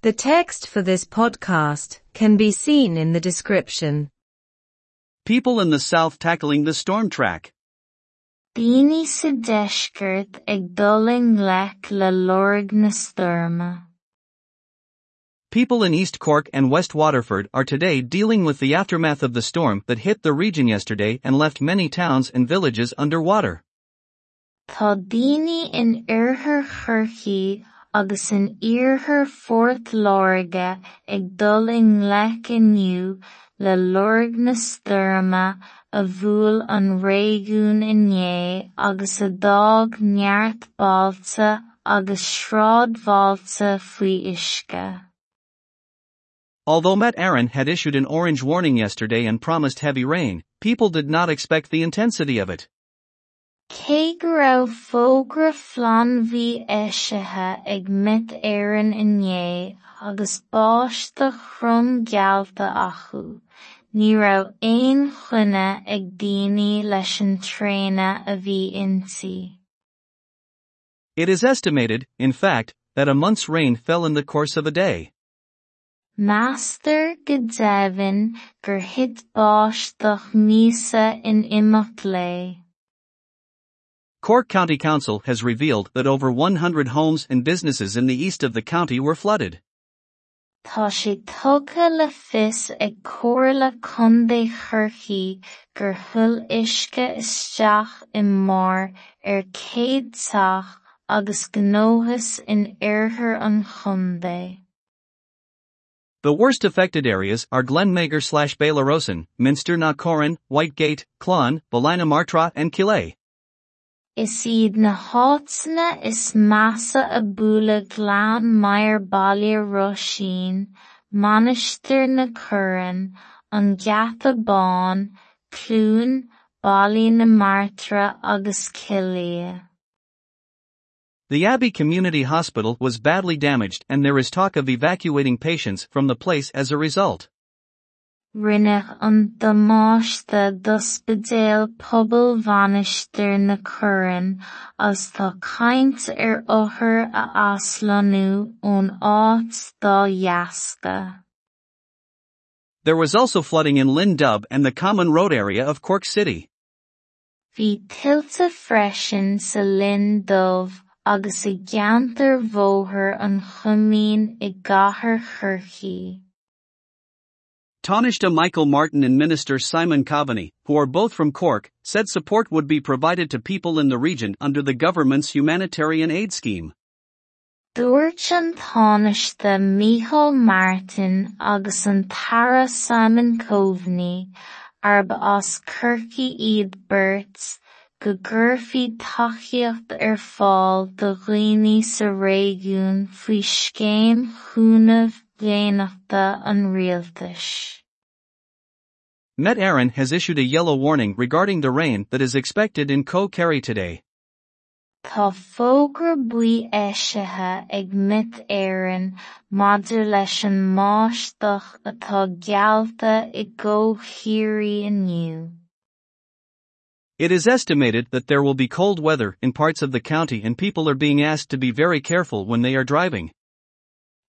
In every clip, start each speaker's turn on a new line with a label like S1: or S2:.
S1: The text for this podcast can be seen in the description.
S2: People in the south tackling the storm track.
S3: Daoine sa deisceart ag dul in le lorg na stoirme.
S2: People in East Cork and West Waterford are today dealing with the aftermath of the storm that hit the region yesterday and left many towns and villages underwater.
S3: Tá daoine in oirthir chorcaí agus in oirthir Phort Láirge ag dul in ngleic inniu le lorg na stoirme a bhuail an réigiún inné agus a d'fhág neart báilte agus shráid báilte faoi uisce.
S2: Although Met Éireann had issued an orange warning yesterday and promised heavy rain, people did not expect the intensity of it.
S3: Cé go raibh fógra phleanmhí éisithe ag Met Éireann inné agus báis de chrum gealta acu, ní raibh aon chuine ag daoine leis an a bhí inti.
S2: It is estimated, in fact, that a month's rain fell in the course of a day.
S3: Master go deimhin gur thit báis do in imeacht lé.
S2: Cork County Council has revealed that over 100 homes and businesses in the east of the county were flooded.
S3: Tá sé tugtha le fios ag comhairle contae chorcaí gur thuill uisce isteach i mbór ar céad teach agus gnóthas in an.
S2: The worst affected areas are Glenmaighir slash Bailerosin, Minster na Corran, Whitegate, Clon, Ballyna Martra and Killay.
S3: Is iad na háiteanna is measa a bula glan Meir Baile Roisin, Manister na Curan, an Gata Bán, Clún, Baile na Martra agus Killea.
S2: The Abbey Community Hospital was badly damaged and there is talk of evacuating patients from the place as a result.
S3: Rinneadh an damáiste do spidéal pobal bhainisteoir na Curann as tá caint ar othair a aslanú ón áit dá dheasca.
S2: There was also flooding in Lynn Dub and the Common Road area of Cork City.
S3: Bhí tiltte freisin sa Lynn Dubh agus i gceantar mhóthair an chumín i gcathair chorcaí.
S2: Taoiseach Michael Martin and Minister Simon Coveney, who are both from Cork, said support would be provided to people in the region under the government's humanitarian aid scheme.
S3: Dúirt an Micheál Martin agus an Tara Simon Coveney arba as iad beirt go gcuirfí tacaíocht ar fáil do dhaoine sa réigiún faoi scéim chúnamh léineachta an rialtais.
S2: Met Éireann has issued a yellow warning regarding the rain that is expected in Co Kerry today.
S3: Tá fógra buí éisithe ag Met Éireann maidir leis an máisteach atá gealta i inniu.
S2: It is estimated that there will be cold weather in parts of the county and people are being asked to be very careful when they are driving.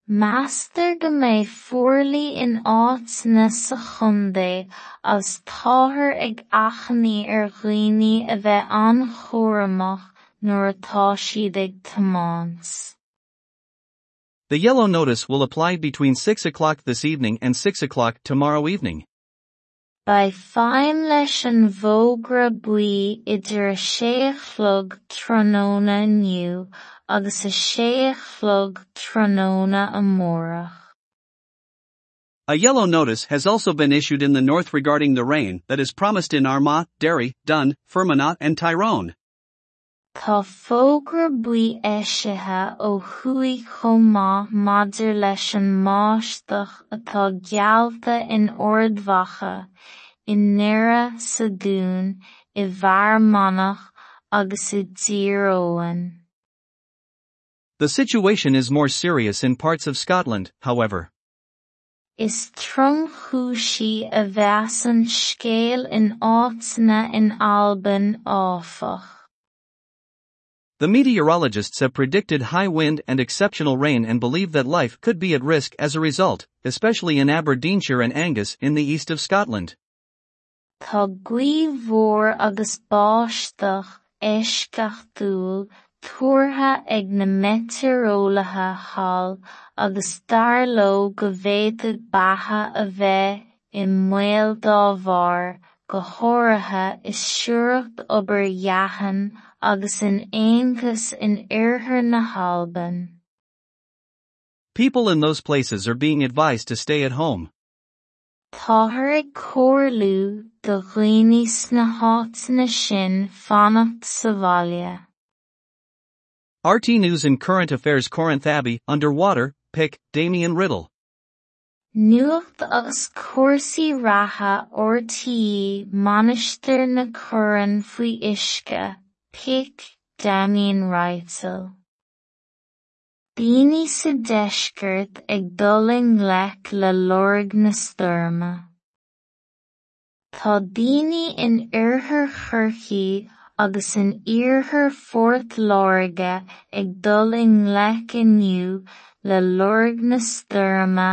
S3: Meastar go mbeidh fuarlaí in áiteanna sa chondae as táthar ag achannaí ar dhaoine a bheith an-chóramach nuair atá siad ag tiománs.
S2: The yellow notice will apply between 6 o'clock this evening and 6 o'clock tomorrow evening.
S3: By feinn leis an bhógra buí idir a séachlog tróna inniu agus a séachlog tróna amórach.
S2: A yellow notice has also been issued in the north regarding the rain that is promised in Armagh, Derry, Dun, Fermanagh and Tyrone.
S3: Tá fógra buí éisithe ó chuaigh chomh maidir leis an máisteach atá gealta in ordmhacha, i nDoire sa dún, i Bhearmanach agus i Dtír Óin.
S2: The situation is more serious in parts of Scotland, however.
S3: Is a bheas an scéal in in Alban áfach.
S2: The meteorologists have predicted high wind and exceptional rain and believe that life could be at risk as a result, especially in Aberdeenshire and Angus in the east of Scotland.
S3: Tá agus báisteach tuairtha ag na hall agus starló go bhféadfadh batha a bheith i mbaol dá bharr go háirithe is siúracht obair dheathain agus in Aontas in oirthear na hAlban.
S2: People in those places are being advised to stay at home.
S3: Táthar ag comharlú do dhaoine sna háiteanna sin fanacht sa bhaile.
S2: RTÉ News and Current Affairs Corinth Abbey, Underwater, Pick, Damien Riddle.
S3: Nuacht agus cuasaí ratha Orti Monasteir na Curann faoi uisce, Pic Damien Rightel. Daoine sa deisceart ag dul in ngleic le lorg na stoirme. Tá in oirthear chorcaí agus in oirthear Phort Láirge ag dul in ngleic inniu le lorg na stoirme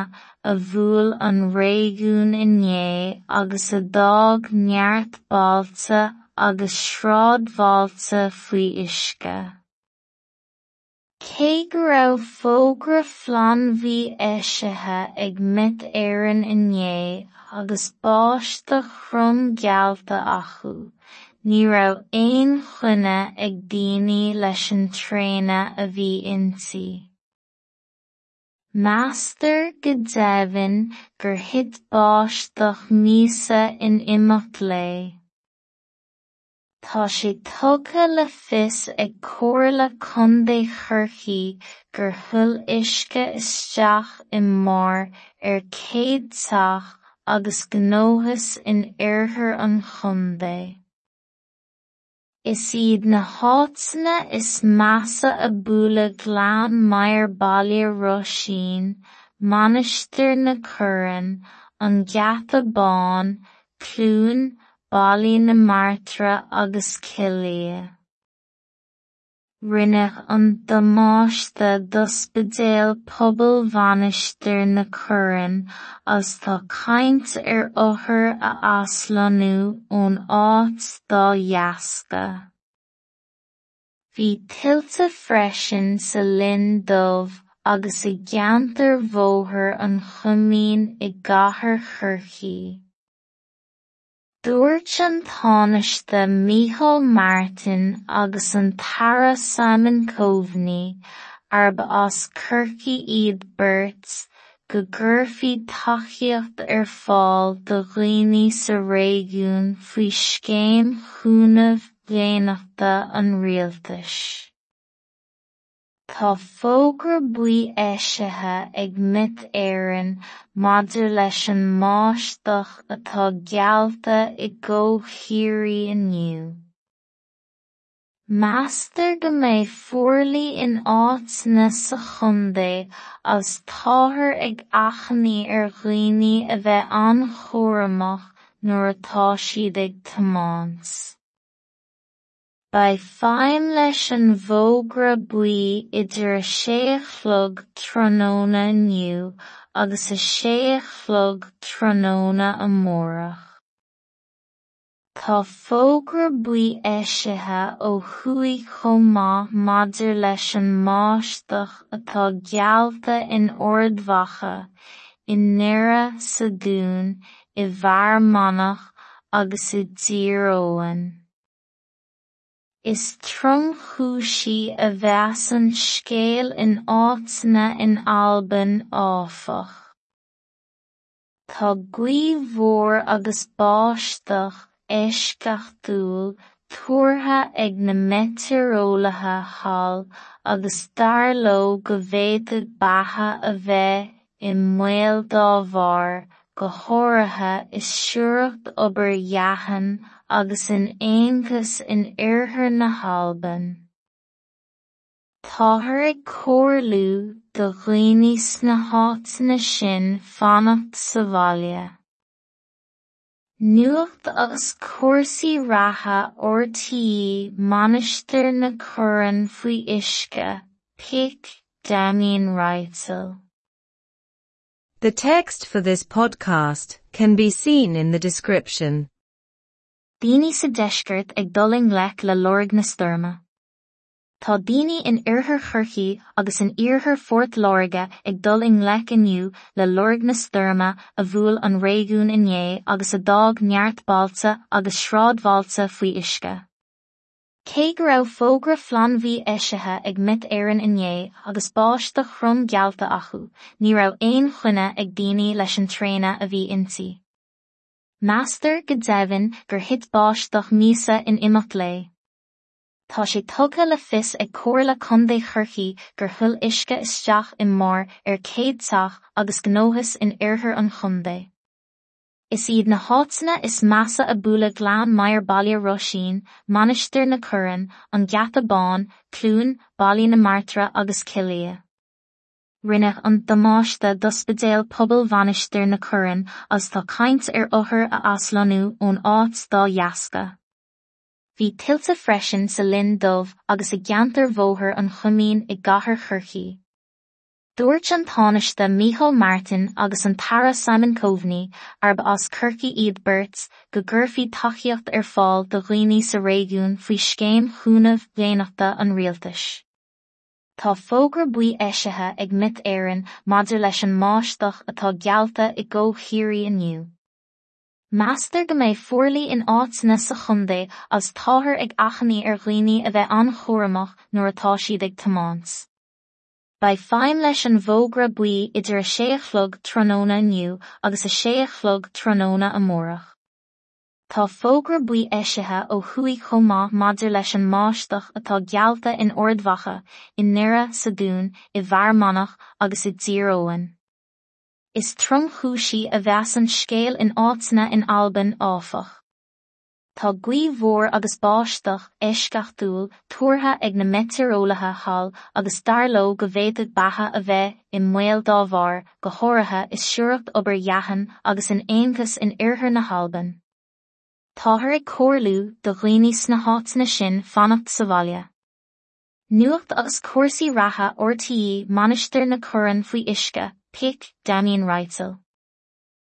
S3: a bhuail an réigiún inné agus a d'fhág neart báilte agus sráid báilte faoi uisce. Cé go raibh fógra phlanmhí éisithe ag mit éireann inné agus báiste chromghealta acu, ní raibh aon chuine ag daoine leis an tréine a bhí inti. Meastar go deimhin gur thit báisteach míosa in imeacht lé. Tá sé tugadh le fios ag comhairle contae chorcaí gur thuill uisce isteach i mbór ar céad teach agus gnóthas in oirthear an chontae. Is iad na háiteanna is measa a bualadh Glan Mair Baile Róisín, Monasteir na Curann, an Gheata Bán, Clúin, Baile na Martra agus. Rinneadh an Damáiste d'ospidéal Pobal Bhainisteoir na Curann as tá caint ar othair a aslanú ón áit dá dheasca. Bhí tuilte freisin sa linn dubh agus i gceantar mhóthair an chumín i gcathair chorcaí. Dúirt an Tánaiste Micheál Martin agus an Simon Coveney arb as iad beirt go gcuirfidh tacaíocht ar fáil do dhaoine sa réigiún faoi scéim chúnamh léineachta an. Fógra buí éisithe ag Met Éireann maidir leis an máisteach atá geallta i chiaoraí inniu. Meastar go mbeidh fuarlaí in áiteanna sa chontae agus táthar ag achannaí ar dhaoine a bheith an-chóramach nuair atá siad ag. Leis an bhógra buí idir a séachhlog tráthnóna inniu agus a séachhlog tráthnóna amórach. Tá fógra buí éisithe ó thuaidh chomh maith maidir leis an máisteach atá geallta in ardmhacha i nDoire sa dún i bhfear monach agus i dtír óin. Is tromchúiseí a bheas an scéal in áiteanna in Alban áfach. Tá guíomhór agus báisteach éisceachtaúil tuairtha ag na meteorolaithe hall agus starló go bhféadfadh batha a bheith i go háirithe is siúracht obair dheathain agus in Aontas in oirthear na hAlban. Táthar ag comharlú do dhaoine sna háiteanna sin fanacht sa bhaile. Nuacht agus cuasaí ratha ortaí manisteir na cuireann faoi uisce, Pic Damien Reitzel.
S1: The text for this podcast can be seen in the description.
S3: Daoine sa deisceart ag dul lech le lorg na stoirme. Tá daoine in oirthir chorcaí agus in iarthar Phort Láirge ag dul in lech inniu le lorg na stoirme a bhuail an réigiún inné agus a dág neart balsa agus shráid bháilsa faoi uisce. Cé go raibh fógra phlanmhí éisithe ag mit éireann inné agus báiste chrum gealta acu, ní raibh aon chuine ag daoine leis an tréine a bhí inti. Meastar go deimhin gur hit báisteach mísa in imeacht lé. Tá sé tugadh le fios ag comhair le contae chorcaí gur thuil uisce isteach i mbór ar céad teach agus gnóthas in oirthir an chondae. Is iad na háiteanna is measa a bualadh gleann maiar baile Roisin, manisteir na cuireann, an gceata bán, clún, bailí na Martra agus Cillia. Rinneadh an damáiste dospedéal pobal bhainisteir na cuireann as tá caint ar othair a aslanú ón áit dá dheasca. Bhí tiltte freisin sa linn dubh agus i gceantar mhóthair an chumín i gcathair chorcaí. Dúirt an tánaiste Micheál Martin agus an tara Simon Coveney arb as curcií iad Burts go ggurfií tachiacht ar fáil do dhaoine sa réigiún faoi scéim chúnamh léanachta an rialtais. Tá fógra buí éisithe ag mit éireann maidir leis an máisteach atá gealta i ggó chiaí aniu. Meastar go mbeidh fuirlí in áiteanna sa chundae as táthar ag achannaí ar dhaoine a bheith anchomhairmeach nuair atá siad ag tiománs. Ba feidhm leis an bhógra buí idir a séachlog tróna inniu agus a séachlog tróna amórach. Tá fógra buí éisithe ó chuí chomá maidir leis an máisteach atá gealta in ordmhacha i nera sa dún i bharmannach agus i ddíróin. is tromchúsí a bheas an scéal in áiteanna in Alban áfach. Tá gcuomhmhór agus báisteach éisceachtúil tuairtha ag na meteorólathe hall agus darló go bhféadad batha a bheith i mhéal dá bhar go háirithe is siúracht obair dheathan agus in aontas in iarthar na halban. Táthir ag cóirlú do ghoine sna hátainna sin fannacht sa bhaile. Nuacht agus cuasaí ratha ortaí manisteir na curann faoi isce Pic Damien Reitzel